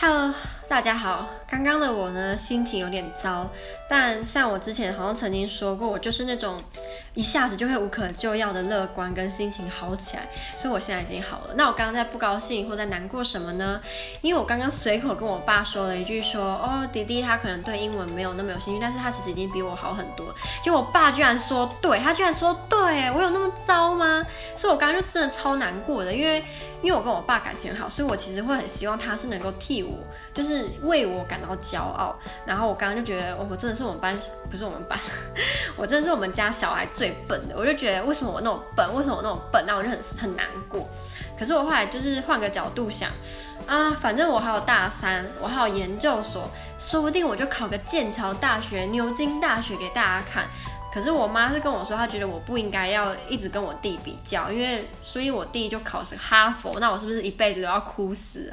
Hello，大家好。刚刚的我呢，心情有点糟，但像我之前好像曾经说过，我就是那种一下子就会无可救药的乐观跟心情好起来，所以我现在已经好了。那我刚刚在不高兴或在难过什么呢？因为我刚刚随口跟我爸说了一句说，哦，弟弟他可能对英文没有那么有兴趣，但是他其实已经比我好很多。结果我爸居然说对，他居然说对，我有那么糟吗？所以我刚刚就真的超难过的，因为因为我跟我爸感情好，所以我其实会很希望他是能够替我，就是为我感。到骄傲，然后我刚刚就觉得，哦我真的是我们班，不是我们班，我真的是我们家小孩最笨的。我就觉得，为什么我那么笨？为什么我那么笨？那我就很很难过。可是我后来就是换个角度想，啊，反正我还有大三，我还有研究所，说不定我就考个剑桥大学、牛津大学给大家看。可是我妈是跟我说，她觉得我不应该要一直跟我弟比较，因为所以我弟就考是哈佛，那我是不是一辈子都要哭死？